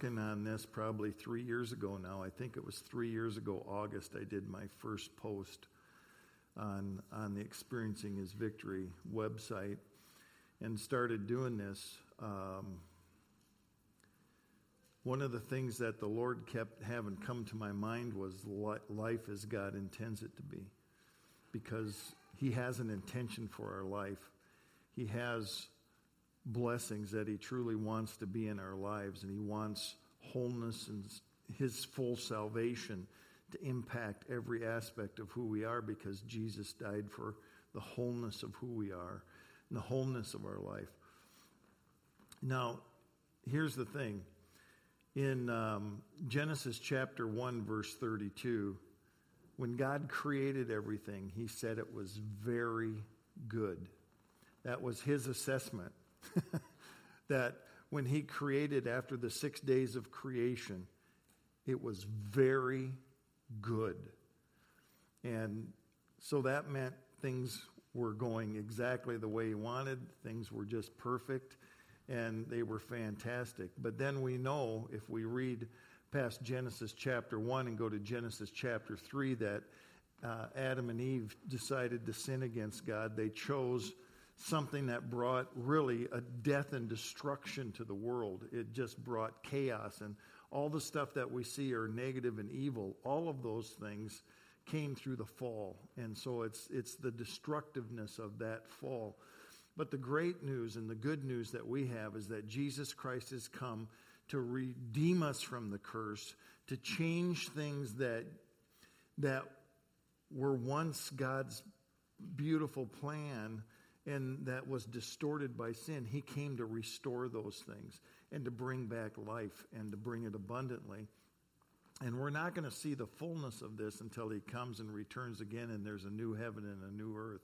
working on this probably three years ago now. I think it was three years ago, August, I did my first post on, on the Experiencing His Victory website and started doing this. Um, one of the things that the Lord kept having come to my mind was life as God intends it to be. Because He has an intention for our life. He has blessings that He truly wants to be in our lives, and He wants wholeness and His full salvation to impact every aspect of who we are because Jesus died for the wholeness of who we are and the wholeness of our life. Now, here's the thing. In um, Genesis chapter 1, verse 32, when God created everything, he said it was very good. That was his assessment. that when he created after the six days of creation, it was very good. And so that meant things were going exactly the way he wanted, things were just perfect, and they were fantastic. But then we know if we read past Genesis chapter 1 and go to Genesis chapter 3 that uh, Adam and Eve decided to sin against God. They chose something that brought really a death and destruction to the world. It just brought chaos and all the stuff that we see are negative and evil. All of those things came through the fall. And so it's it's the destructiveness of that fall. But the great news and the good news that we have is that Jesus Christ has come to redeem us from the curse, to change things that that were once God's beautiful plan and that was distorted by sin, he came to restore those things and to bring back life and to bring it abundantly. And we're not going to see the fullness of this until he comes and returns again and there's a new heaven and a new earth.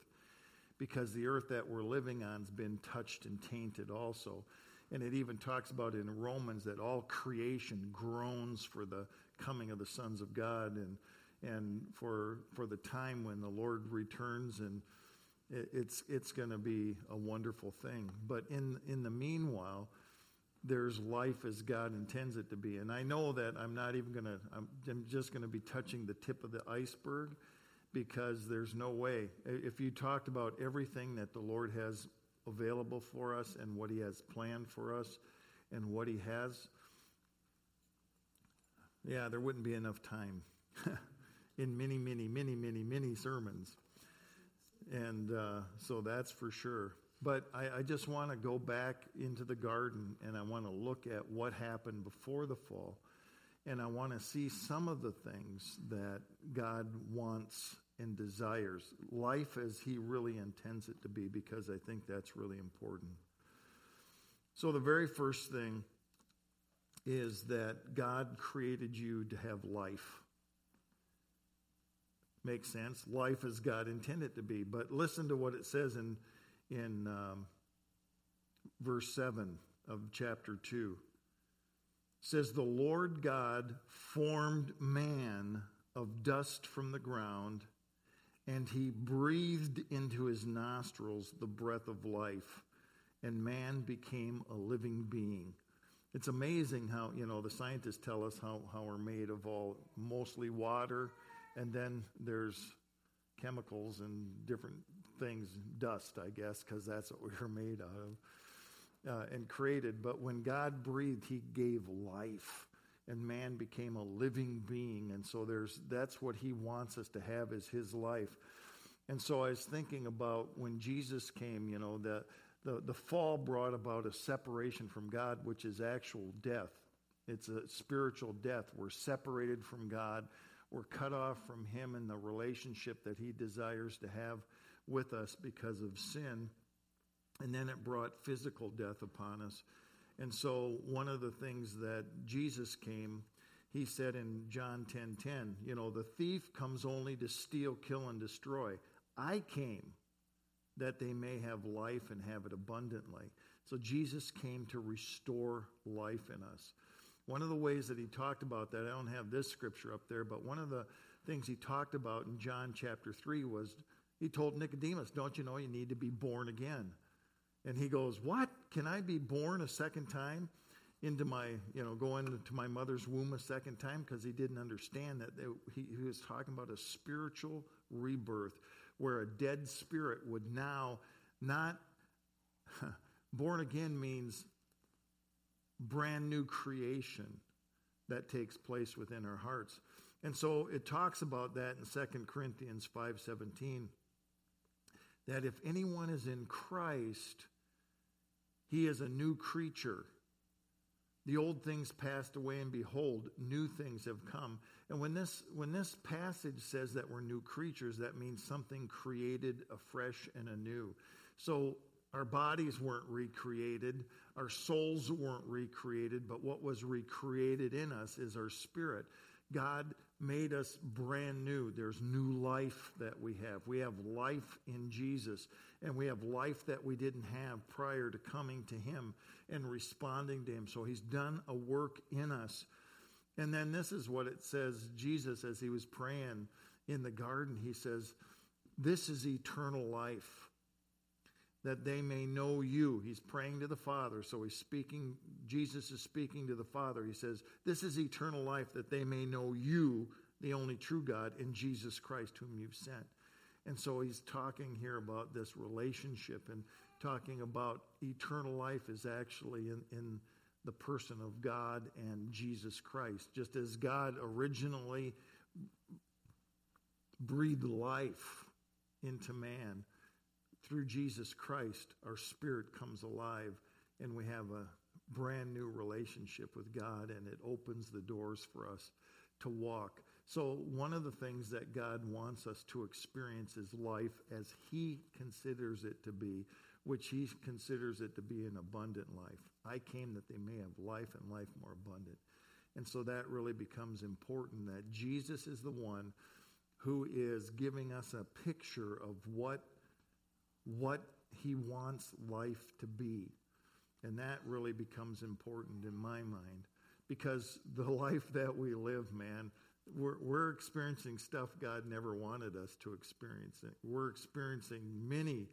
Because the earth that we're living on has been touched and tainted also. And it even talks about in Romans that all creation groans for the coming of the sons of God and and for for the time when the Lord returns and it's, it's going to be a wonderful thing. But in, in the meanwhile, there's life as God intends it to be. And I know that I'm not even going to, I'm, I'm just going to be touching the tip of the iceberg because there's no way. If you talked about everything that the Lord has available for us and what He has planned for us and what He has, yeah, there wouldn't be enough time in many, many, many, many, many sermons. And uh, so that's for sure. But I, I just want to go back into the garden and I want to look at what happened before the fall. And I want to see some of the things that God wants and desires, life as He really intends it to be, because I think that's really important. So, the very first thing is that God created you to have life makes sense. Life as God intended to be. But listen to what it says in, in um, verse 7 of chapter 2. It says, The Lord God formed man of dust from the ground, and he breathed into his nostrils the breath of life, and man became a living being. It's amazing how, you know, the scientists tell us how, how we're made of all mostly water and then there's chemicals and different things, dust, I guess, because that's what we were made out of uh, and created. But when God breathed, He gave life, and man became a living being. And so there's that's what He wants us to have is His life. And so I was thinking about when Jesus came, you know, the, the, the fall brought about a separation from God, which is actual death. It's a spiritual death. We're separated from God. We're cut off from Him and the relationship that He desires to have with us because of sin. And then it brought physical death upon us. And so, one of the things that Jesus came, he said in John 10 10, you know, the thief comes only to steal, kill, and destroy. I came that they may have life and have it abundantly. So, Jesus came to restore life in us. One of the ways that he talked about that, I don't have this scripture up there, but one of the things he talked about in John chapter 3 was he told Nicodemus, Don't you know you need to be born again? And he goes, What? Can I be born a second time? into my, you know, go into my mother's womb a second time because he didn't understand that he, he was talking about a spiritual rebirth where a dead spirit would now not, born again means brand new creation that takes place within our hearts. And so it talks about that in 2 Corinthians 5:17 that if anyone is in Christ, he is a new creature. The old things passed away, and behold, new things have come. And when this, when this passage says that we're new creatures, that means something created afresh and anew. So our bodies weren't recreated, our souls weren't recreated, but what was recreated in us is our spirit. God made us brand new. There's new life that we have. We have life in Jesus, and we have life that we didn't have prior to coming to Him and responding to Him. So He's done a work in us. And then this is what it says Jesus, as He was praying in the garden, He says, This is eternal life that they may know you. He's praying to the Father. So he's speaking, Jesus is speaking to the Father. He says, This is eternal life, that they may know you, the only true God, and Jesus Christ, whom you've sent. And so he's talking here about this relationship and talking about eternal life is actually in, in the person of God and Jesus Christ. Just as God originally breathed life into man through Jesus Christ, our spirit comes alive and we have a brand new relationship with God and it opens the doors for us to walk. So, one of the things that God wants us to experience is life as He considers it to be, which He considers it to be an abundant life. I came that they may have life and life more abundant. And so that really becomes important that Jesus is the one who is giving us a picture of what what he wants life to be. And that really becomes important in my mind because the life that we live, man, we're, we're experiencing stuff God never wanted us to experience. We're experiencing many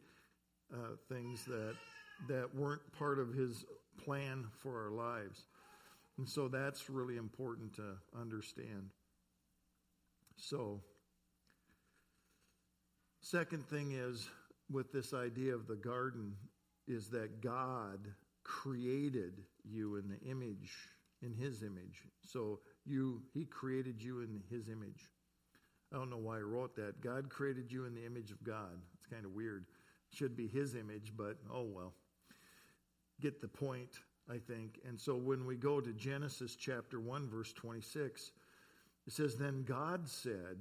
uh, things that, that weren't part of His plan for our lives. And so that's really important to understand. So, second thing is with this idea of the garden is that God created you in the image, in his image. So you he created you in his image. I don't know why I wrote that. God created you in the image of God. It's kind of weird. Should be his image, but oh well. Get the point, I think. And so when we go to Genesis chapter 1 verse 26, it says then God said,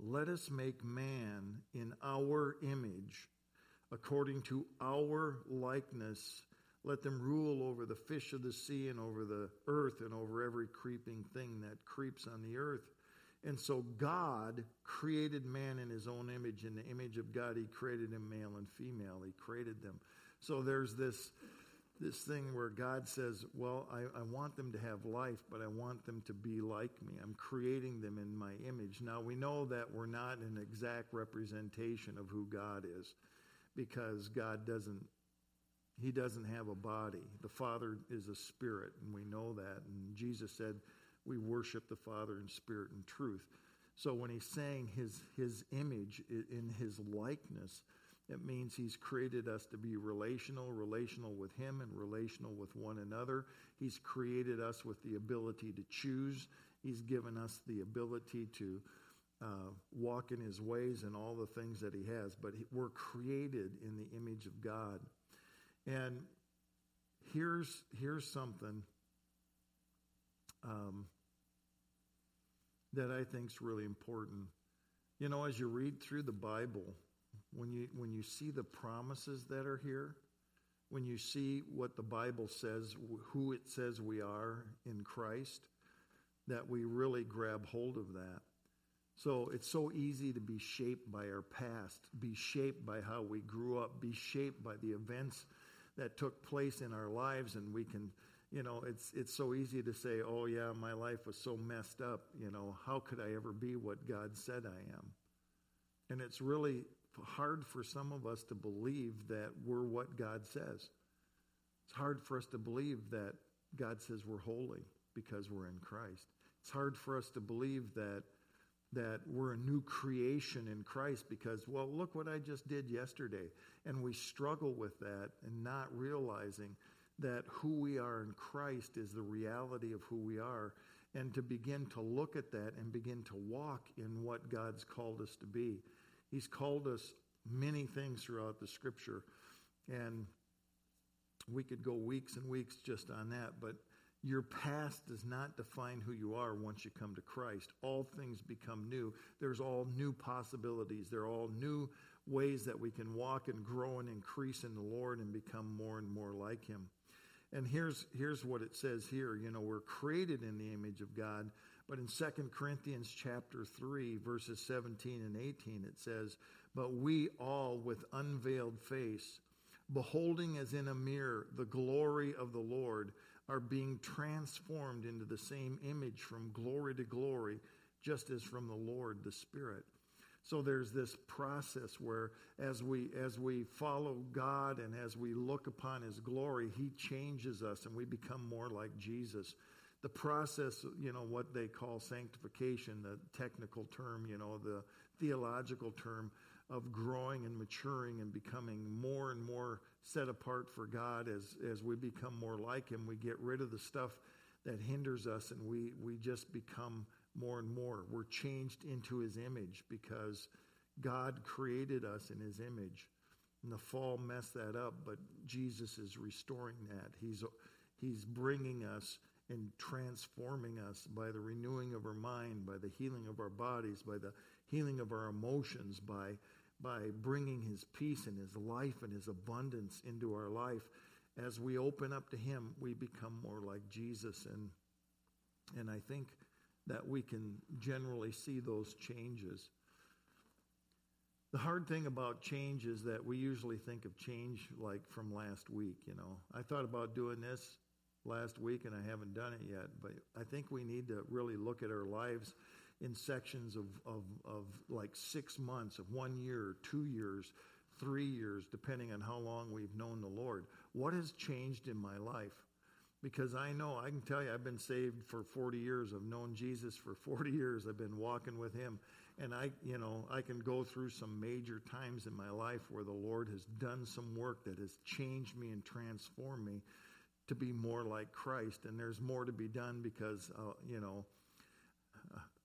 let us make man in our image, according to our likeness. Let them rule over the fish of the sea and over the earth and over every creeping thing that creeps on the earth. And so God created man in his own image. In the image of God, he created him male and female. He created them. So there's this this thing where God says, Well, I, I, want them to have life, but I want them to be like me. I'm creating them in my image. Now, we know that we're not an exact representation of who God is because God doesn't. He doesn't have a body. The Father is a spirit, and we know that. And Jesus said, We worship the Father in spirit and truth. So when he's saying his, his image in his likeness, it means He's created us to be relational, relational with Him, and relational with one another. He's created us with the ability to choose. He's given us the ability to uh, walk in His ways and all the things that He has. But we're created in the image of God. And here's, here's something um, that I think is really important. You know, as you read through the Bible, when you, when you see the promises that are here, when you see what the Bible says, who it says we are in Christ, that we really grab hold of that. So it's so easy to be shaped by our past, be shaped by how we grew up, be shaped by the events that took place in our lives, and we can, you know, it's it's so easy to say, "Oh yeah, my life was so messed up." You know, how could I ever be what God said I am? And it's really hard for some of us to believe that we're what God says. It's hard for us to believe that God says we're holy because we're in Christ. It's hard for us to believe that that we're a new creation in Christ because, well, look what I just did yesterday. And we struggle with that and not realizing that who we are in Christ is the reality of who we are. And to begin to look at that and begin to walk in what God's called us to be. He's called us many things throughout the scripture. And we could go weeks and weeks just on that, but your past does not define who you are once you come to Christ. All things become new. There's all new possibilities. There are all new ways that we can walk and grow and increase in the Lord and become more and more like Him. And here's, here's what it says here. You know, we're created in the image of God. But in 2 Corinthians chapter 3, verses 17 and 18, it says, But we all with unveiled face, beholding as in a mirror the glory of the Lord, are being transformed into the same image from glory to glory, just as from the Lord the Spirit. So there's this process where as we as we follow God and as we look upon his glory, he changes us and we become more like Jesus. The process, you know, what they call sanctification, the technical term, you know, the theological term of growing and maturing and becoming more and more set apart for God as, as we become more like Him. We get rid of the stuff that hinders us and we, we just become more and more. We're changed into His image because God created us in His image. And the fall messed that up, but Jesus is restoring that. He's, he's bringing us and transforming us by the renewing of our mind, by the healing of our bodies, by the healing of our emotions, by by bringing his peace and his life and his abundance into our life. As we open up to him, we become more like Jesus. And, and I think that we can generally see those changes. The hard thing about change is that we usually think of change like from last week, you know. I thought about doing this last week and I haven't done it yet, but I think we need to really look at our lives in sections of, of, of like six months, of one year, two years, three years, depending on how long we've known the Lord. What has changed in my life? Because I know, I can tell you, I've been saved for 40 years. I've known Jesus for 40 years. I've been walking with Him. And I, you know, I can go through some major times in my life where the Lord has done some work that has changed me and transformed me to be more like Christ. And there's more to be done because, uh, you know,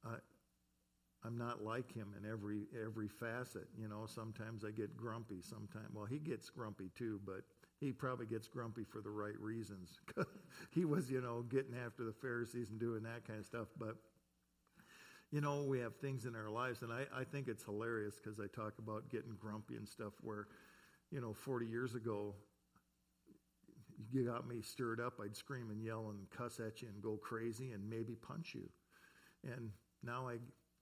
I, I'm not like him in every every facet. You know, sometimes I get grumpy. Sometimes, well, he gets grumpy too, but he probably gets grumpy for the right reasons. he was, you know, getting after the Pharisees and doing that kind of stuff. But you know, we have things in our lives, and I, I think it's hilarious because I talk about getting grumpy and stuff. Where, you know, 40 years ago, you got me stirred up, I'd scream and yell and cuss at you and go crazy and maybe punch you. And now I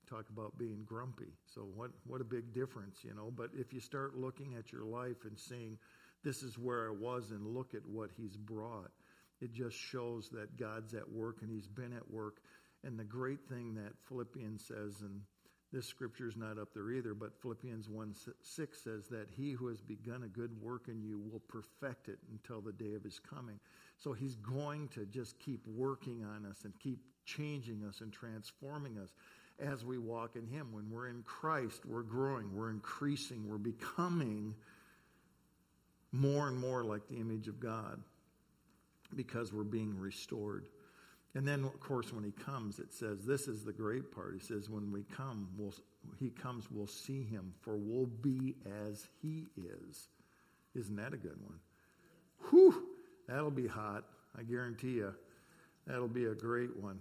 talk about being grumpy. So what what a big difference, you know. But if you start looking at your life and seeing this is where I was and look at what he's brought, it just shows that God's at work and he's been at work. And the great thing that Philippians says, and this scripture is not up there either, but Philippians 1 6 says that he who has begun a good work in you will perfect it until the day of his coming. So he's going to just keep working on us and keep changing us and transforming us as we walk in him. When we're in Christ, we're growing, we're increasing, we're becoming more and more like the image of God because we're being restored. And then, of course, when he comes, it says, this is the great part. He says, when we come, we'll, he comes, we'll see him, for we'll be as he is. Isn't that a good one? Whew, that'll be hot. I guarantee you. That'll be a great one.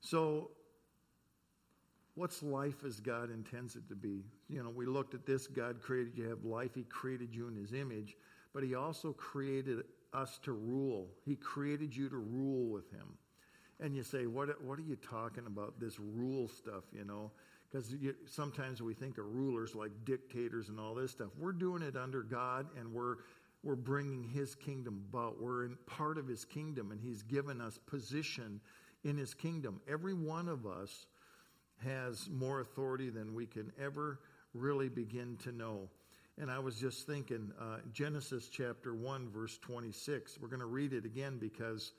So, what's life as God intends it to be? You know, we looked at this God created you have life, He created you in His image, but He also created us to rule. He created you to rule with Him. And you say, what, what are you talking about, this rule stuff, you know? Because sometimes we think of rulers like dictators and all this stuff. We're doing it under God, and we're we're bringing his kingdom about. We're in part of his kingdom, and he's given us position in his kingdom. Every one of us has more authority than we can ever really begin to know. And I was just thinking, uh, Genesis chapter 1, verse 26. We're going to read it again because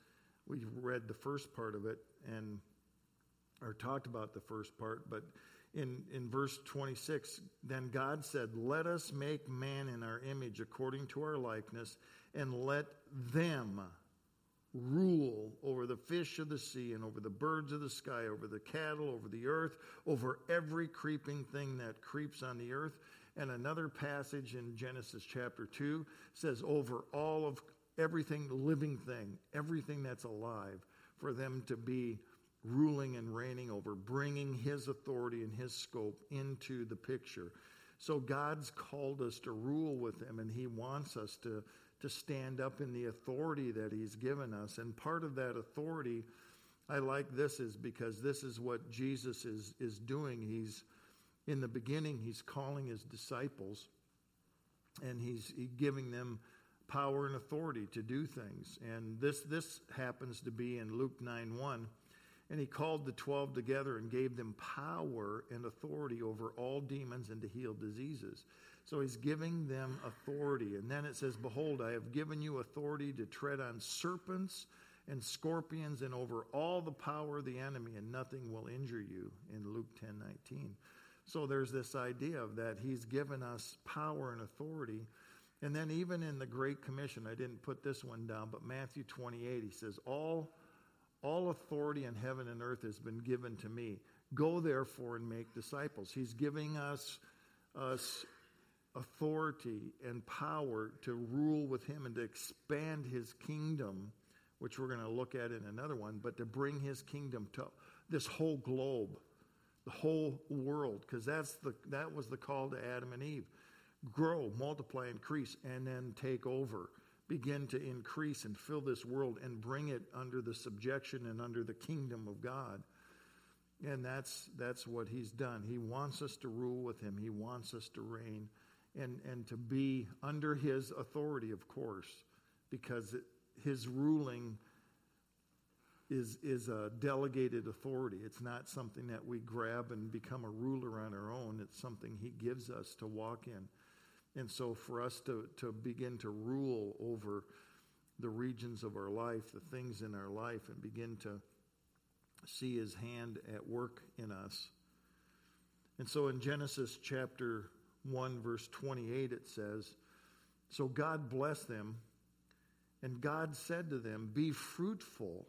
we've read the first part of it and or talked about the first part, but in, in verse 26, then God said, Let us make man in our image according to our likeness, and let them rule over the fish of the sea, and over the birds of the sky, over the cattle, over the earth, over every creeping thing that creeps on the earth. And another passage in Genesis chapter 2 says, Over all of everything living thing, everything that's alive, for them to be ruling and reigning over, bringing his authority and his scope into the picture. So God's called us to rule with him, and he wants us to, to stand up in the authority that he's given us. And part of that authority, I like this, is because this is what Jesus is, is doing. He's in the beginning, he's calling his disciples, and he's giving them power and authority to do things. And this this happens to be in Luke 9 1 and he called the twelve together and gave them power and authority over all demons and to heal diseases. So he's giving them authority. And then it says, Behold, I have given you authority to tread on serpents and scorpions and over all the power of the enemy, and nothing will injure you in Luke 10 19. So there's this idea of that he's given us power and authority. And then even in the Great Commission, I didn't put this one down, but Matthew 28, he says, All all authority in heaven and earth has been given to me. Go therefore and make disciples. He's giving us, us authority and power to rule with him and to expand his kingdom, which we're going to look at in another one, but to bring his kingdom to this whole globe, the whole world, because that's the that was the call to Adam and Eve. Grow, multiply, increase, and then take over begin to increase and fill this world and bring it under the subjection and under the kingdom of God. And that's that's what he's done. He wants us to rule with him. He wants us to reign and and to be under his authority, of course, because it, his ruling is is a delegated authority. It's not something that we grab and become a ruler on our own. It's something he gives us to walk in. And so, for us to, to begin to rule over the regions of our life, the things in our life, and begin to see his hand at work in us. And so, in Genesis chapter 1, verse 28, it says, So God blessed them, and God said to them, Be fruitful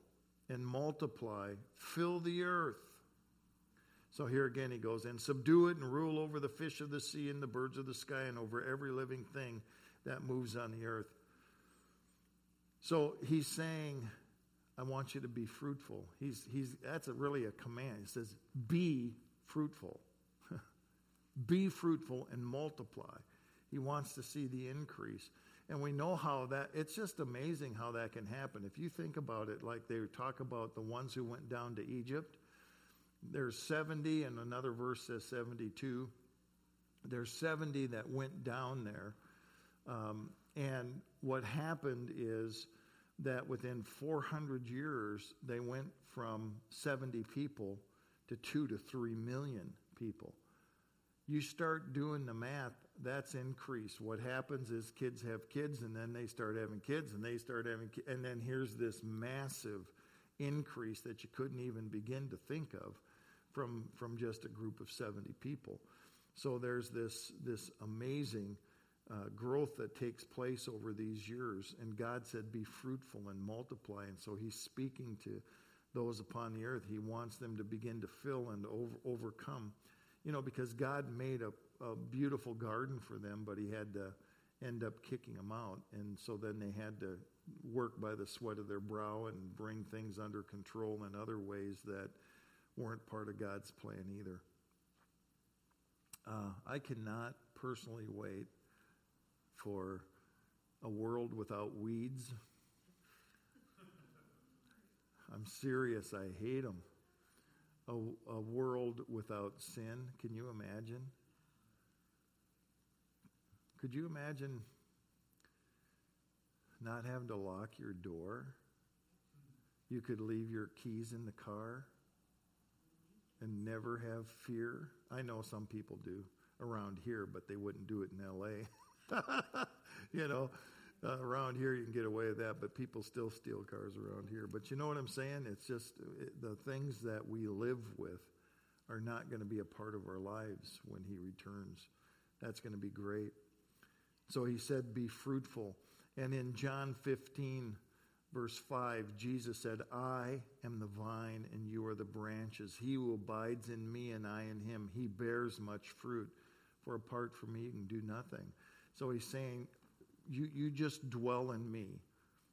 and multiply, fill the earth so here again he goes, and subdue it and rule over the fish of the sea and the birds of the sky and over every living thing that moves on the earth. So he's saying, I want you to be fruitful. He's, he's, that's a, really a command. He says, be fruitful. be fruitful and multiply. He wants to see the increase. And we know how that, it's just amazing how that can happen. If you think about it, like they talk about the ones who went down to Egypt, there's 70, and another verse says 72. There's 70 that went down there. Um, and what happened is that within 400 years, they went from 70 people to 2 to 3 million people. You start doing the math, that's increased. What happens is kids have kids, and then they start having kids, and they start having kids, and then here's this massive increase that you couldn't even begin to think of from, from just a group of 70 people. So there's this, this amazing uh, growth that takes place over these years. And God said, Be fruitful and multiply. And so He's speaking to those upon the earth. He wants them to begin to fill and over, overcome. You know, because God made a, a beautiful garden for them, but He had to end up kicking them out. And so then they had to work by the sweat of their brow and bring things under control in other ways that weren't part of God's plan either. Uh, I cannot personally wait for a world without weeds. I'm serious, I hate them. A, a world without sin, can you imagine? Could you imagine not having to lock your door? You could leave your keys in the car and never have fear? I know some people do around here, but they wouldn't do it in LA. you know, uh, around here you can get away with that, but people still steal cars around here. But you know what I'm saying? It's just it, the things that we live with are not going to be a part of our lives when He returns. That's going to be great. So He said, Be fruitful. And in John 15, verse 5, Jesus said, I am the vine and you are the branches. He who abides in me and I in him, he bears much fruit. For apart from me, you can do nothing. So he's saying, you, you just dwell in me.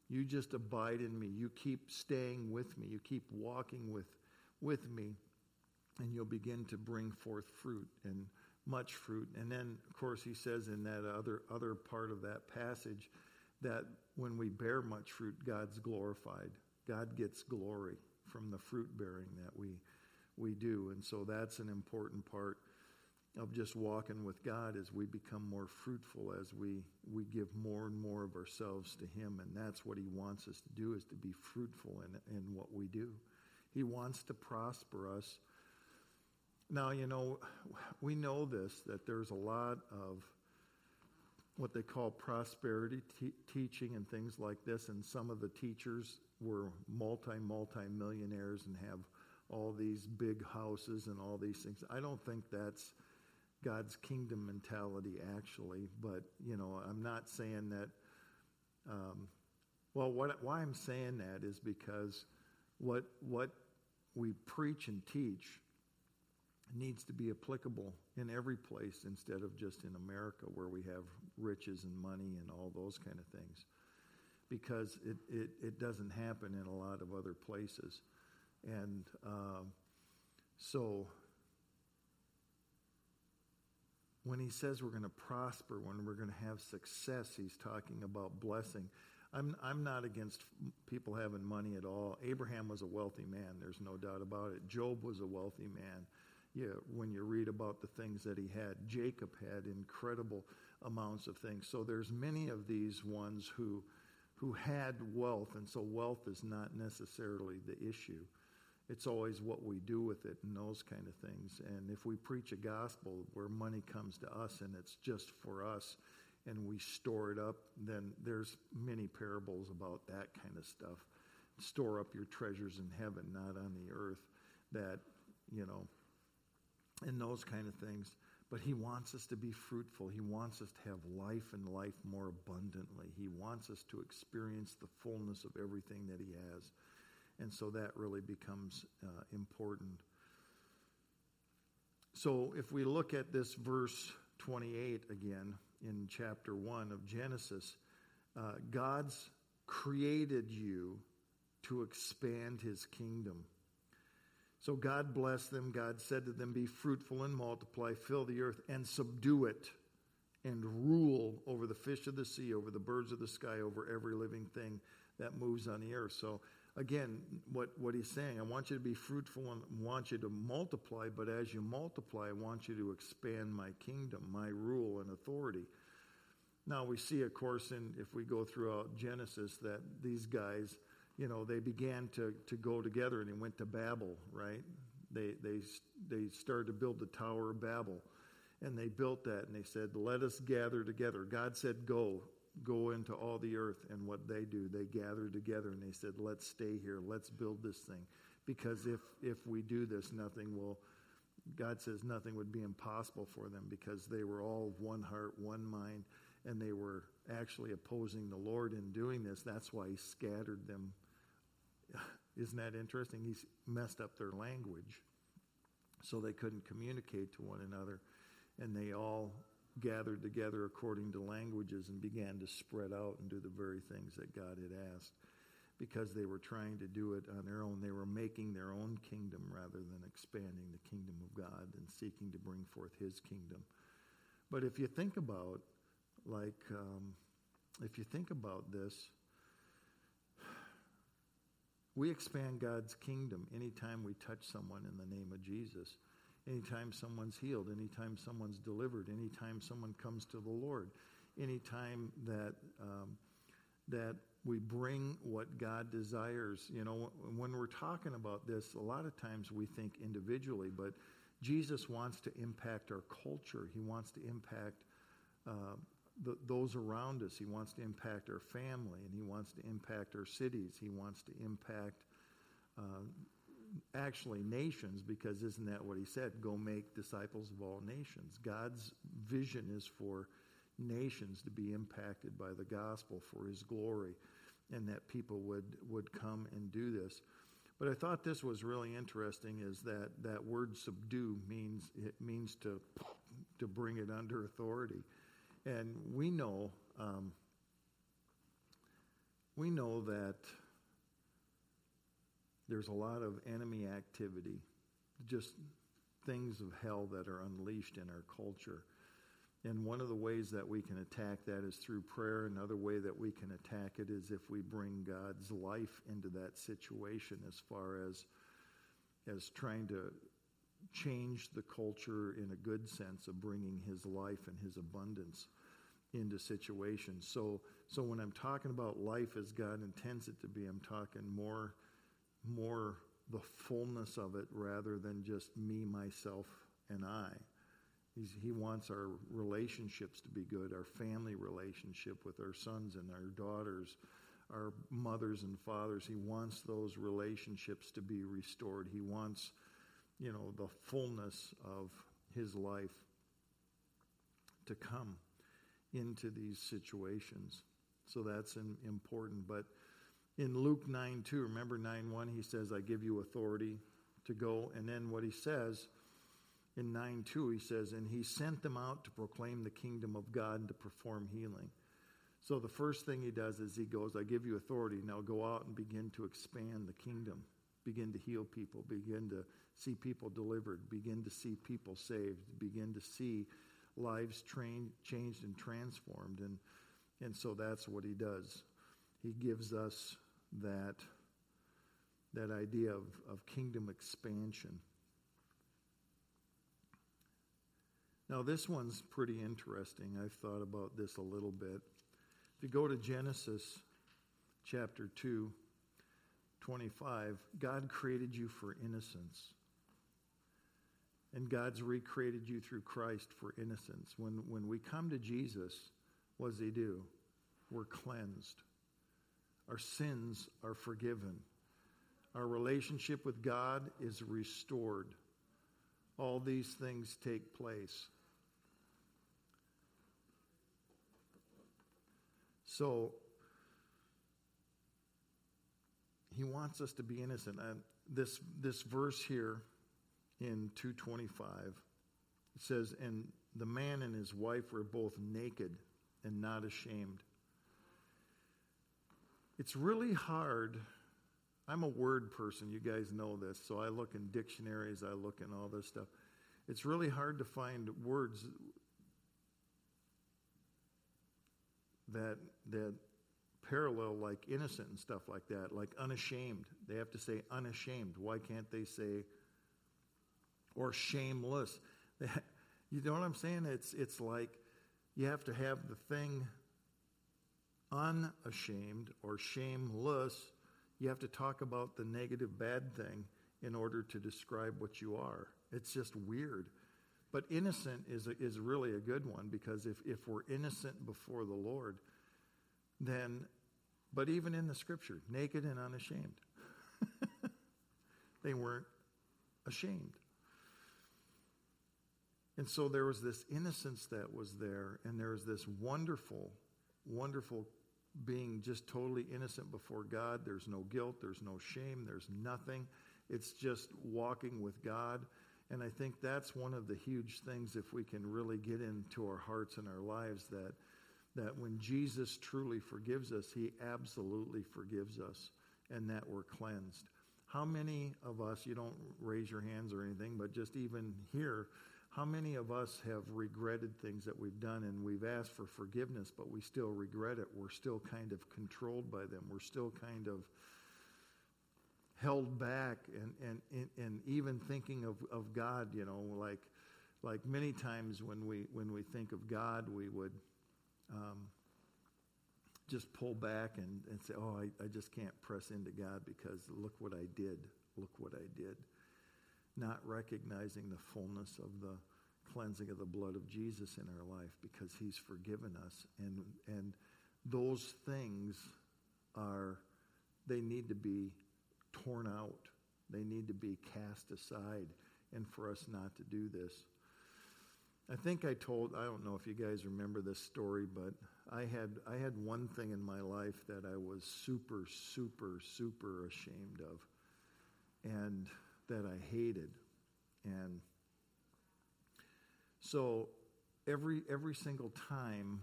You just abide in me. You keep staying with me. You keep walking with, with me, and you'll begin to bring forth fruit and much fruit. And then, of course, he says in that other, other part of that passage that when we bear much fruit, God's glorified. God gets glory from the fruit bearing that we, we do. And so that's an important part of just walking with God as we become more fruitful, as we, we give more and more of ourselves to Him. And that's what He wants us to do, is to be fruitful in, in what we do. He wants to prosper us. Now, you know, we know this, that there's a lot of what they call prosperity teaching and things like this, and some of the teachers were multi, multi millionaires and have all these big houses and all these things. I don't think that's God's kingdom mentality, actually. But, you know, I'm not saying that. Um, well, what, why I'm saying that is because what, what we preach and teach needs to be applicable in every place instead of just in America where we have riches and money and all those kind of things. Because it, it, it doesn't happen in a lot of other places. And um, so when he says we're going to prosper, when we're going to have success, he's talking about blessing. I'm, I'm not against people having money at all. Abraham was a wealthy man, there's no doubt about it. Job was a wealthy man. Yeah, when you read about the things that he had, Jacob had incredible amounts of things. So there's many of these ones who who had wealth, and so wealth is not necessarily the issue. It's always what we do with it and those kind of things. And if we preach a gospel where money comes to us and it's just for us and we store it up, then there's many parables about that kind of stuff. Store up your treasures in heaven, not on the earth. That, you know, and those kind of things. But he wants us to be fruitful. He wants us to have life and life more abundantly. He wants us to experience the fullness of everything that he has. And so that really becomes uh, important. So if we look at this verse 28 again in chapter 1 of Genesis, uh, God's created you to expand his kingdom. So God blessed them. God said to them, Be fruitful and multiply, fill the earth and subdue it, and rule over the fish of the sea, over the birds of the sky, over every living thing that moves on the earth. So again, what, what he's saying, I want you to be fruitful and want you to multiply, but as you multiply, I want you to expand my kingdom, my rule and authority. Now we see, of course, in if we go throughout Genesis, that these guys, you know, they began to, to go together and they went to Babel, right? They, they, they started to build the Tower of Babel. And they built that and they said, Let us gather together. God said, Go go into all the earth. And what they do, they gather together and they said, let's stay here. Let's build this thing. Because if, if we do this, nothing will, God says nothing would be impossible for them because they were all of one heart, one mind, and they were actually opposing the Lord in doing this. That's why He scattered them. Isn't that interesting? He's messed up their language so they couldn't communicate to one another. And they all gathered together according to languages and began to spread out and do the very things that God had asked because they were trying to do it on their own. They were making their own kingdom rather than expanding the kingdom of God and seeking to bring forth His kingdom. But if you think about, like, um, if you think about this, we expand God's kingdom anytime we touch someone in the name of Jesus anytime someone's healed, anytime someone's delivered, anytime someone comes to the Lord, anytime that um, that we bring what God desires. You know, when we're talking about this, a lot of times we think individually, but Jesus wants to impact our culture. He wants to impact uh, the, those around us. He wants to impact our family, and He wants to impact our cities. He wants to impact uh, actually nations, because isn't that what He said? Go make disciples of all nations. God's vision is for nations to be impacted by the gospel for His glory, and that people would would come and do this. But I thought this was really interesting is that that word subdue means it means to to bring it under authority. And we know um, we know that there's a lot of enemy activity, just things of hell that are unleashed in our culture. And one of the ways that we can attack that is through prayer. Another way that we can attack it is if we bring God's life into that situation as far as as trying to change the culture in a good sense of bringing his life and his abundance into situations. So so when I'm talking about life as God intends it to be, I'm talking more more the fullness of it rather than just me, myself, and I. He's, he wants our relationships to be good, our family relationship with our sons and our daughters, our mothers and fathers. He wants those relationships to be restored. He wants, you know, the fullness of his life to come into these situations. So that's important. But in Luke 9 2, remember 9 1, he says, I give you authority to go. And then what he says, in 9 2, he says, And he sent them out to proclaim the kingdom of God and to perform healing. So the first thing he does is he goes, I give you authority. Now go out and begin to expand the kingdom, begin to heal people, begin to see people delivered, begin to see people saved, begin to see lives trained, changed and transformed. And, and so that's what he does. He gives us that, that idea of, of kingdom expansion. Now, this one's pretty interesting. I've thought about this a little bit. If you go to Genesis chapter 2, 25, God created you for innocence. And God's recreated you through Christ for innocence. When, when we come to Jesus, what does He do? We're cleansed. Our sins are forgiven. Our relationship with God is restored. All these things take place. So he wants us to be innocent. And this this verse here in 225 says, "And the man and his wife were both naked and not ashamed." It's really hard. I'm a word person. You guys know this. So I look in dictionaries, I look in all this stuff. It's really hard to find words that that parallel like innocent and stuff like that, like unashamed. They have to say unashamed. Why can't they say or shameless? you know what I'm saying? It's it's like you have to have the thing unashamed or shameless. You have to talk about the negative bad thing in order to describe what you are. It's just weird. But innocent is, a, is really a good one because if, if we're innocent before the Lord, then, but even in the scripture, naked and unashamed, they weren't ashamed. And so there was this innocence that was there, and there was this wonderful, wonderful being just totally innocent before God. There's no guilt, there's no shame, there's nothing. It's just walking with God. And I think that's one of the huge things if we can really get into our hearts and our lives that that when Jesus truly forgives us, he absolutely forgives us and that we're cleansed. How many of us, you don't raise your hands or anything, but just even here, how many of us have regretted things that we've done and we've asked for forgiveness, but we still regret it? We're still kind of controlled by them. We're still kind of held back and, and, and even thinking of, of God, you know, like, like many times when we, when we think of God, we would um, just pull back and, and say, oh, I, I just can't press into God because look what I did. Look what I did. Not recognizing the fullness of the cleansing of the blood of Jesus in our life because he's forgiven us. And, and those things are, they need to be torn out. They need to be cast aside and for us not to do this. I think I told, I don't know if you guys remember this story, but I had, I had one thing in my life that I was super, super, super ashamed of and that I hated. And so every, every single time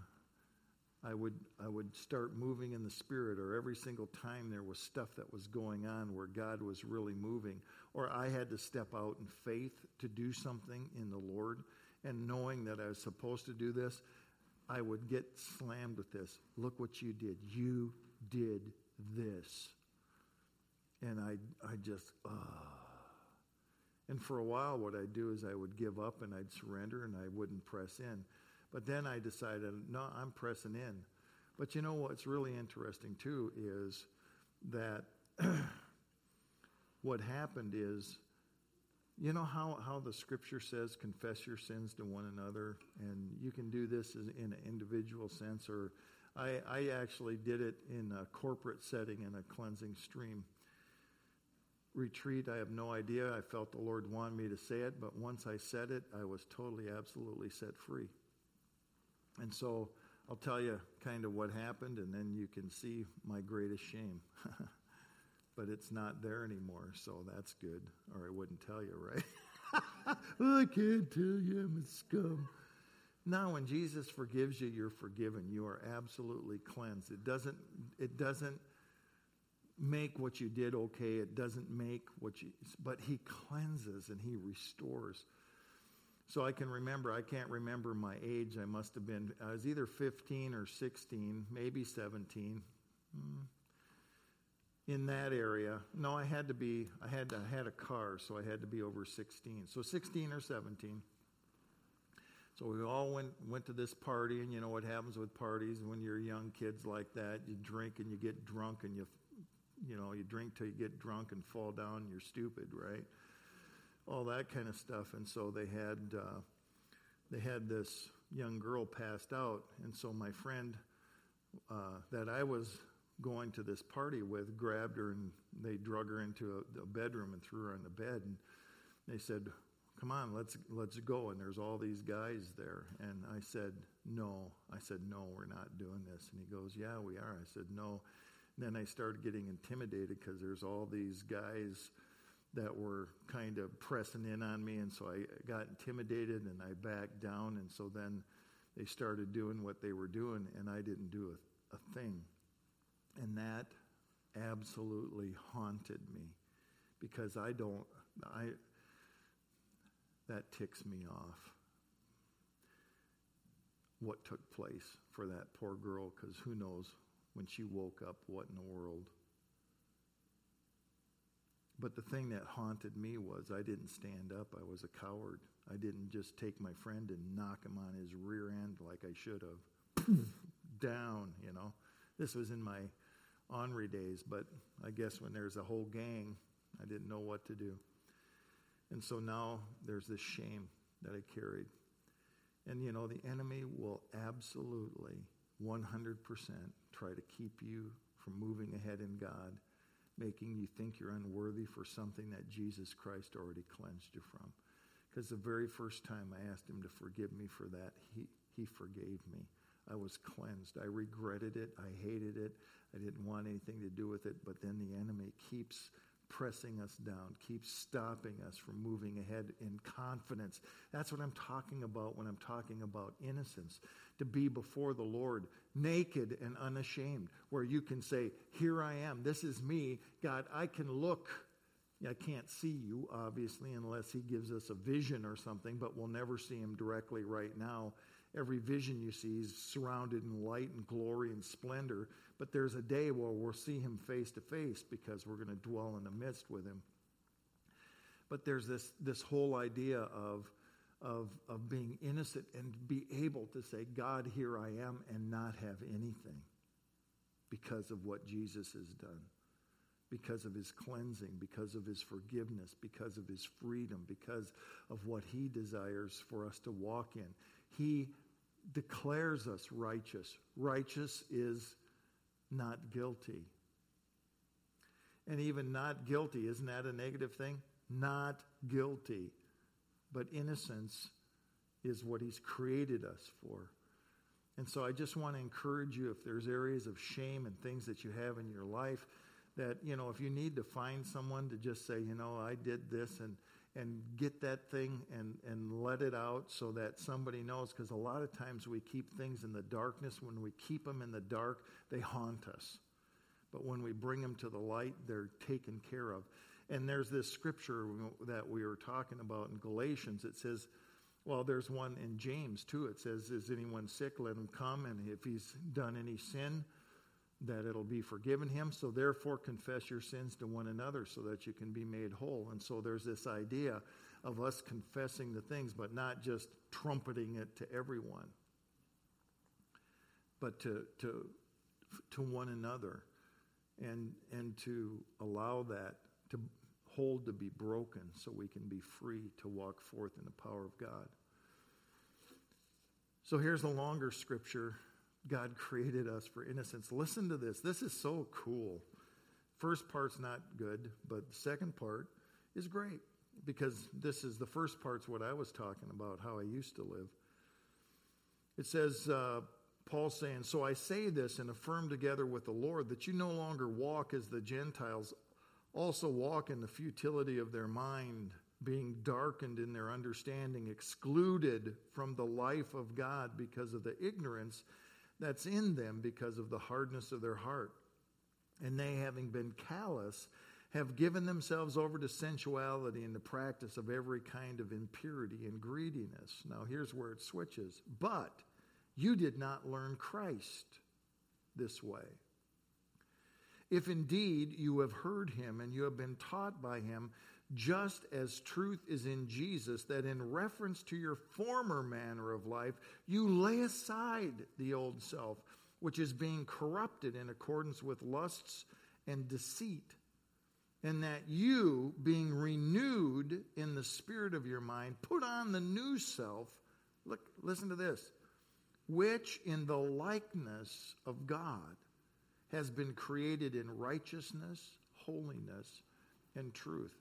I would, I would start moving in the Spirit, or every single time there was stuff that was going on where God was really moving, or I had to step out in faith to do something in the Lord, and knowing that I was supposed to do this, I would get slammed with this. Look what you did. You did this. And I, I just, ah. Uh, and for a while, what I'd do is I would give up and I'd surrender and I wouldn't press in. But then I decided, no, I'm pressing in. But you know what's really interesting too is that what happened is, you know how, how the scripture says, confess your sins to one another, and you can do this in an individual sense, or I, I actually did it in a corporate setting in a cleansing stream retreat. I have no idea. I felt the Lord wanted me to say it, but once I said it, I was totally, absolutely set free. And so I'll tell you kind of what happened, and then you can see my greatest shame. but it's not there anymore, so that's good. Or I wouldn't tell you, right? I can't tell you I'm a scum. Now, when Jesus forgives you, you're forgiven. You are absolutely cleansed. It doesn't, it doesn't make what you did okay. It doesn't make what you, but He cleanses and He restores. So I can remember, I can't remember my age. I must have been, I was either 15 or 16, maybe 17. Hmm. In that area. No, I had to be, I had, to, I had a car, so I had to be over 16. So 16 or 17. So we all went, went to this party, and you know what happens with parties when you're young kids like that. You drink and you get drunk and you you know, you drink till you get drunk and fall down and you're stupid, right? All that kind of stuff. And so they had uh, they had this young girl passed out, and so my friend uh, that I was going to this party with grabbed her and they drug her into a, a bedroom and threw her on the bed. And they said come on let's let's go. And there's all these guys there. And i said no. I said no we're not doing this. And he goes yeah we are. I said no. And then I started getting intimidated because there's all these guys that were kind of pressing in on me, and so I got intimidated and I backed down, and so then they started doing what they were doing, and I didn't do a, a thing. And that absolutely haunted me because I don't, I, that ticks me off what took place for that poor girl because who knows when she woke up, what in the world? But the thing that haunted me was I didn't stand up. I was a coward. I didn't just take my friend and knock him on his rear end like I should have. Down, you know. This was in my Henri days, but I guess when there's a whole gang, I didn't know what to do. And so now there's this shame that I carried. And you know, the enemy will absolutely 100% try to keep you from moving ahead in God, making you think you're unworthy for something that Jesus Christ already cleansed you from. Because the very first time I asked him to forgive me for that, he, he forgave me. I was cleansed. I regretted it. I hated it. I didn't want anything to do with it. But then the enemy keeps pressing us down, keeps stopping us from moving ahead in confidence. That's what I'm talking about when I'm talking about innocence. To be before the Lord, naked and unashamed, where you can say, Here I am, this is me. God, I can look. I can't see you, obviously, unless He gives us a vision or something, but we'll never see Him directly right now. Every vision you see is surrounded in light and glory and splendor. But there's a day where we'll see him face to face because we're going to dwell in the midst with him. But there's this, this whole idea of, of, of being innocent and be able to say, God, here I am, and not have anything because of what Jesus has done. because of his cleansing, because of his forgiveness, because of his freedom, because of what he desires for us to walk in. He declares us righteous. Righteous is not guilty. And even not guilty, isn't that a negative thing? Not guilty. But innocence is what he's created us for. And so I just want to encourage you if there's areas of shame and things that you have in your life that, you know, if you need to find someone to just say, you know, I did this and and get that thing and, and let it out so that somebody knows because a lot of times we keep things in the darkness when we keep them in the dark they haunt us but when we bring them to the light they're taken care of and there's this scripture that we were talking about in galatians it says well, there's one in James too. It says, Is anyone sick? Let him come. And if he's done any sin, that it'll be forgiven him. So therefore, confess your sins to one another so that you can be made whole. And so there's this idea of us confessing the things, but not just trumpeting it to everyone, but to, to, to one another and, and to allow that to hold to be broken so we can be free to walk forth in the power of God. So here's the longer scripture. God created us for innocence. Listen to this. This is so cool. First part's not good, but the second part is great because this is the first part's what I was talking about, how I used to live. It says, uh, Paul saying, So I say this and affirm together with the Lord that you no longer walk as the Gentiles also walk in the futility of their mind, being darkened in their understanding, excluded from the life of God because of the ignorance that's in them because of the hardness of their heart. And they, having been callous, have given themselves over to sensuality and the practice of every kind of impurity and greediness. Now, here's where it switches. But you did not learn Christ this way. If indeed you have heard him and you have been taught by him, just as truth is in Jesus, that in reference to your former manner of life, you lay aside the old self, which is being corrupted in accordance with lusts and deceit, and that you, being renewed in the spirit of your mind, put on the new self. Look, listen to this, which in the likeness of God has been created in righteousness, holiness, and truth.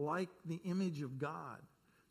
Like the image of God.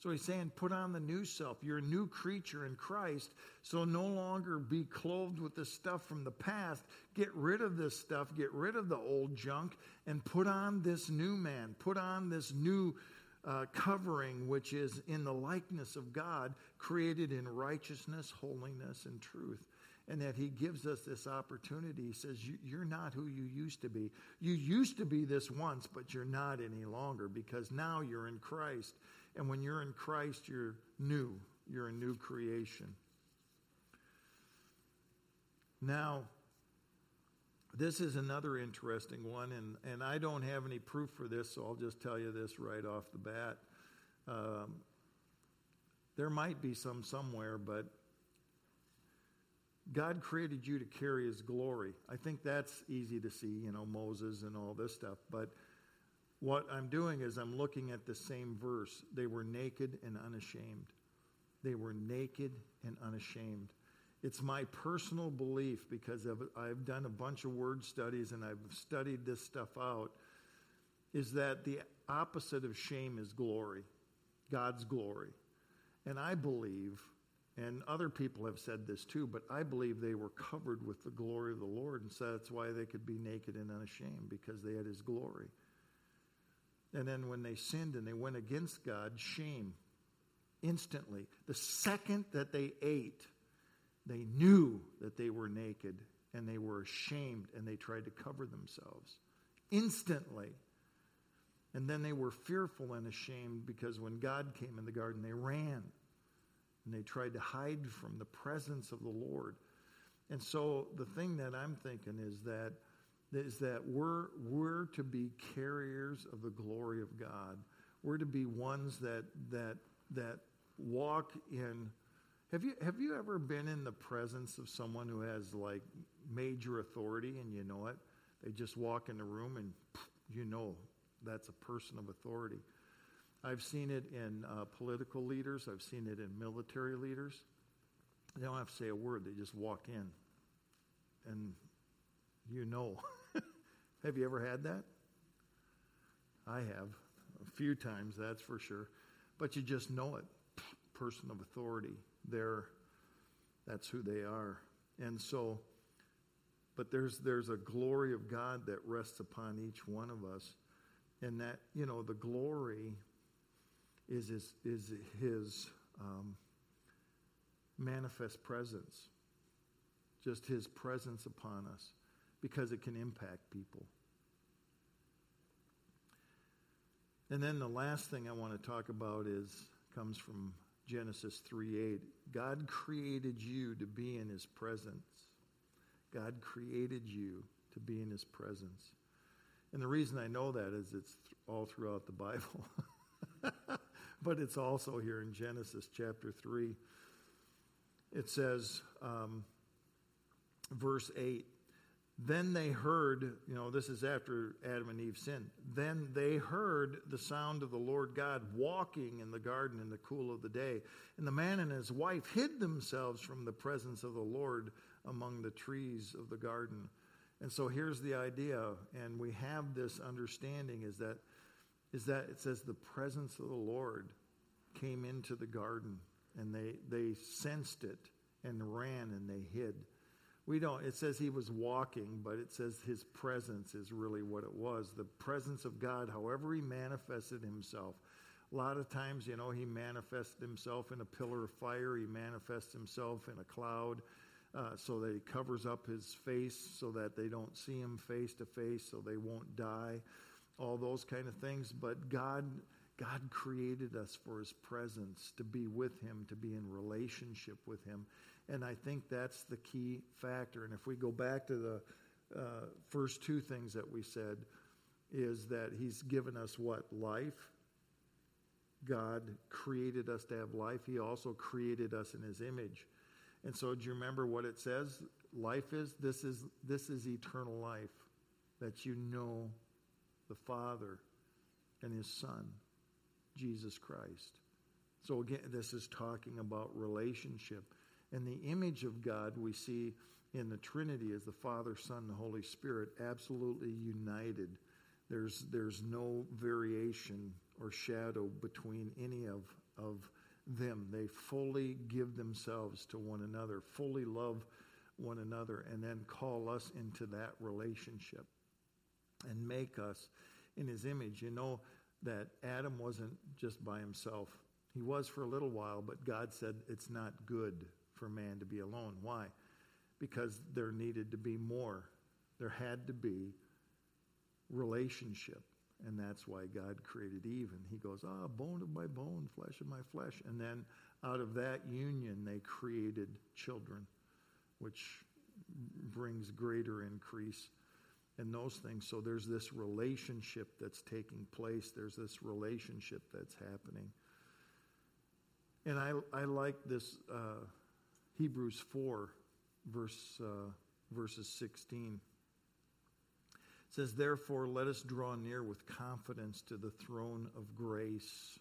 So he's saying, put on the new self. You're a new creature in Christ. So no longer be clothed with the stuff from the past. Get rid of this stuff. Get rid of the old junk and put on this new man. Put on this new uh, covering, which is in the likeness of God, created in righteousness, holiness, and truth and that he gives us this opportunity. He says, You're not who you used to be. You used to be this once, but you're not any longer because now you're in Christ. And when you're in Christ, you're new, you're a new creation. Now, this is another interesting one, and, and I don't have any proof for this, so I'll just tell you this right off the bat. Um, there might be some somewhere, but God created you to carry his glory. I think that's easy to see, you know, Moses and all this stuff. But what I'm doing is I'm looking at the same verse. They were naked and unashamed. They were naked and unashamed. It's my personal belief because I've done a bunch of word studies and I've studied this stuff out, is that the opposite of shame is glory, God's glory. And I believe and other people have said this too, but I believe they were covered with the glory of the Lord, and so that's why they could be naked and unashamed, because they had His glory. And then when they sinned and they went against God, shame instantly. The second that they ate, they knew that they were naked and they were ashamed and they tried to cover themselves. Instantly. And then they were fearful and ashamed because when God came in the garden, they ran and they tried to hide from the presence of the Lord. And so the thing that I'm thinking is that is that we're we're to be carriers of the glory of God. We're to be ones that that that walk in have you have you ever been in the presence of someone who has like major authority and you know it? They just walk in the room and you know that's a person of authority. I've seen it in uh, political leaders, I've seen it in military leaders. They don't have to say a word, they just walk in. And you know. have you ever had that? I have. A few times, that's for sure. But you just know it. Person of authority. They're, that's who they are. And so, but there's, there's a glory of God that rests upon each one of us. And that, you know, the glory is his, is his um, manifest presence. Just his presence upon us because it can impact people. And then the last thing I want to talk about is comes from Genesis 3 8. God created you to be in his presence. God created you to be in his presence. And the reason I know that is it's all throughout the Bible. but it's also here in Genesis chapter 3. It says, um, verse 8 then they heard, you know, this is after Adam and Eve sinned. Then they heard the sound of the Lord God walking in the garden in the cool of the day. And the man and his wife hid themselves from the presence of the Lord among the trees of the garden. And so here's the idea, and we have this understanding is that is that it says the presence of the Lord came into the garden and they they sensed it and ran and they hid. We don't, it says he was walking, but it says his presence is really what it was. The presence of God, however he manifested himself. A lot of times, you know, he manifested himself in a pillar of fire, he manifests himself in a cloud. Uh, so that he covers up his face so that they don't see him face to face so they won't die all those kind of things but god god created us for his presence to be with him to be in relationship with him and I think that's the key factor. And if we go back to the uh, first two things that we said, is that He's given us what? Life. God created us to have life. He also created us in His image. And so, do you remember what it says? Life is this is this is eternal life, that you know the Father and His Son, Jesus Christ. So again, this is talking about relationship. And the image of God we see in the Trinity as the Father, Son, and Holy Spirit absolutely united. There's, there's no variation or shadow between any of, of them. They fully give themselves to one another, fully love one another, and then call us into that relationship and make us in his image. You know that Adam wasn't just by himself. He was for a little while, but God said it's not good for man to be alone. Why? Because there needed to be more. There had to be relationship. And that's why God created Eve. And he goes, ah, bone of my bone, flesh of my flesh. And then out of that union, they created children, which brings greater increase in those things. So there's this relationship that's taking place, there's this relationship that's happening. And I, I like this. Uh, Hebrews 4, verse, uh, verses 16. It says, Therefore, let us draw near with confidence to the throne of grace,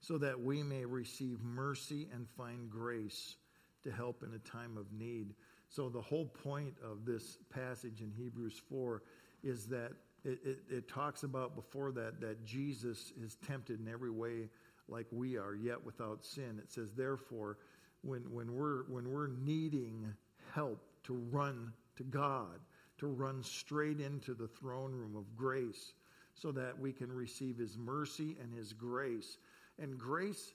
so that we may receive mercy and find grace to help in a time of need. So, the whole point of this passage in Hebrews 4 is that it, it, it, talks about before that that Jesus is tempted in every way like we are, yet without sin. It says, Therefore, when, when, we're, when we're needing help to run to God, to run straight into the throne room of grace so that we can receive His mercy and His grace. And grace,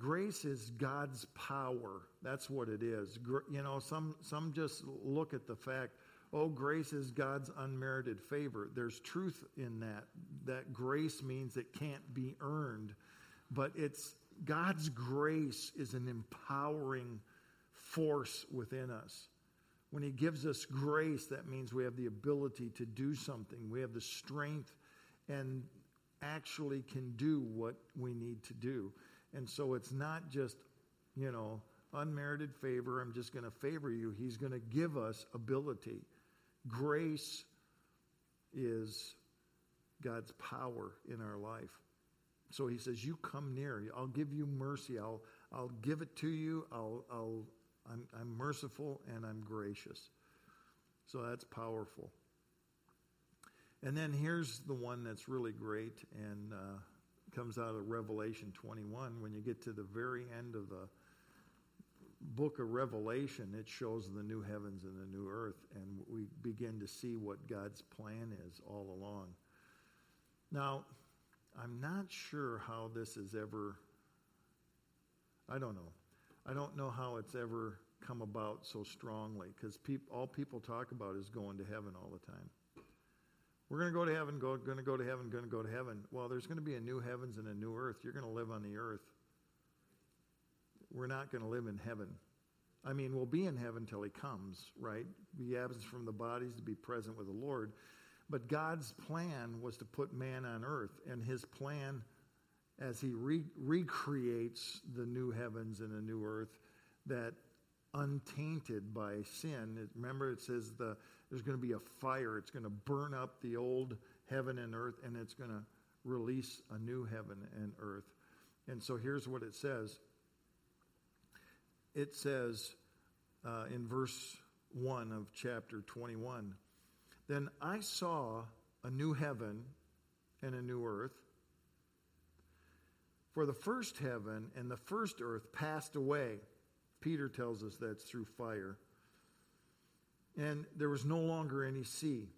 grace is God's power. That's what it is. You know, some, some just look at the fact, oh, grace is God's unmerited favor. There's truth in that. That grace means it can't be earned, but it's God's grace is an empowering force within us. When He gives us grace, that means we have the ability to do something. We have the strength and actually can do what we need to do. And so it's not just, you know, unmerited favor. I'm just going to favor you. He's going to give us ability. Grace is God's power in our life. So he says, You come near. I'll give you mercy. I'll, I'll give it to you. I'll, I'll, I'm, I'm merciful and I'm gracious. So that's powerful. And then here's the one that's really great and uh, comes out of Revelation 21. When you get to the very end of the book of Revelation, it shows the new heavens and the new earth, and we begin to see what God's plan is all along. Now, I'm not sure how this is ever, I don't know. I don't know how it's ever come about so strongly because peop, all people talk about is going to heaven all the time. We're going to go to heaven, go, going to go to heaven, going to go to heaven. Well, there's going to be a new heavens and a new earth. You're going to live on the earth. We're not going to live in heaven. I mean, we'll be in heaven till he comes, right? Be absent from the bodies to be present with the Lord. But God's plan was to put man on earth, and his plan, as he re- recreates the new heavens and the new earth, that untainted by sin. Remember, it says the, there's going to be a fire. It's going to burn up the old heaven and earth, and it's going to release a new heaven and earth. And so here's what it says it says uh, in verse 1 of chapter 21 Then I saw a new heaven and a new earth. For the first heaven and the first earth passed away. Peter tells us that's through fire. And there was no longer any sea.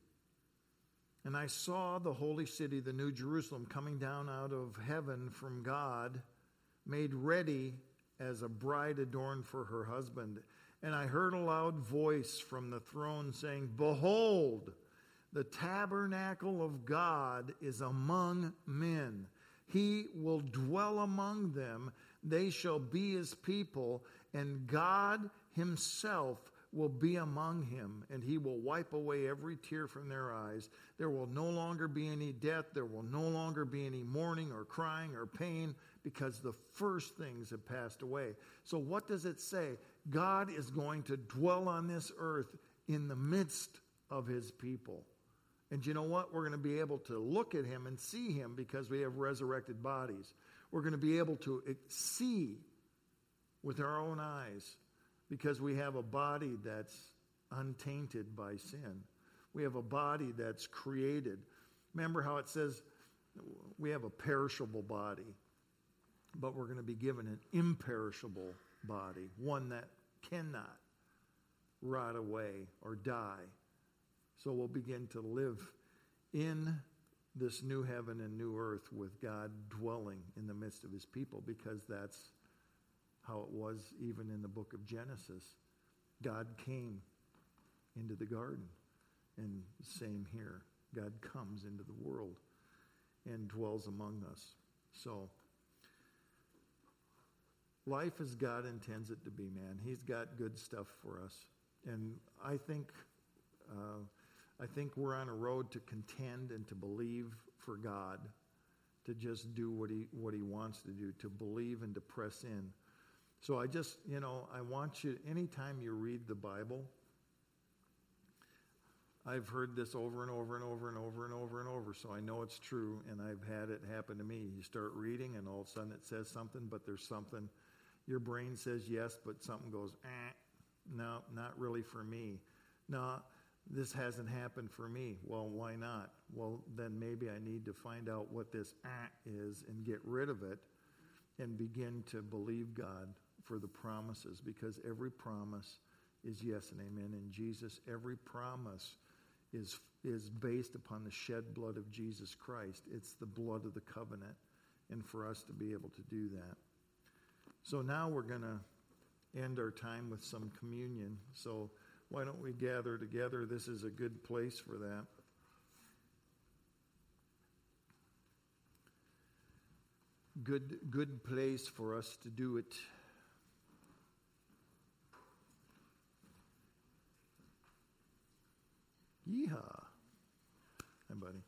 And I saw the holy city, the new Jerusalem, coming down out of heaven from God, made ready as a bride adorned for her husband. And I heard a loud voice from the throne saying, Behold, the tabernacle of God is among men. He will dwell among them. They shall be his people, and God himself will be among him, and he will wipe away every tear from their eyes. There will no longer be any death. There will no longer be any mourning or crying or pain because the first things have passed away. So, what does it say? God is going to dwell on this earth in the midst of his people. And you know what? We're going to be able to look at him and see him because we have resurrected bodies. We're going to be able to see with our own eyes because we have a body that's untainted by sin. We have a body that's created. Remember how it says we have a perishable body but we're going to be given an imperishable body, one that cannot rot away or die. So we'll begin to live in this new heaven and new earth with God dwelling in the midst of his people because that's how it was even in the book of Genesis. God came into the garden, and same here. God comes into the world and dwells among us. So, life as God intends it to be, man. He's got good stuff for us. And I think, uh, I think we're on a road to contend and to believe for God, to just do what he, what he wants to do, to believe and to press in. So I just, you know, I want you, anytime you read the Bible, I've heard this over and over and over and over and over and over, so I know it's true, and I've had it happen to me. You start reading, and all of a sudden it says something, but there's something your brain says yes, but something goes, eh, no, not really for me. No, this hasn't happened for me. Well, why not? Well, then maybe I need to find out what this eh is and get rid of it and begin to believe God for the promises because every promise is yes and amen in Jesus. Every promise is, is based upon the shed blood of Jesus Christ. It's the blood of the covenant. And for us to be able to do that. So now we're going to end our time with some communion. So why don't we gather together? This is a good place for that. Good, good place for us to do it. Yeehaw. Hi, buddy.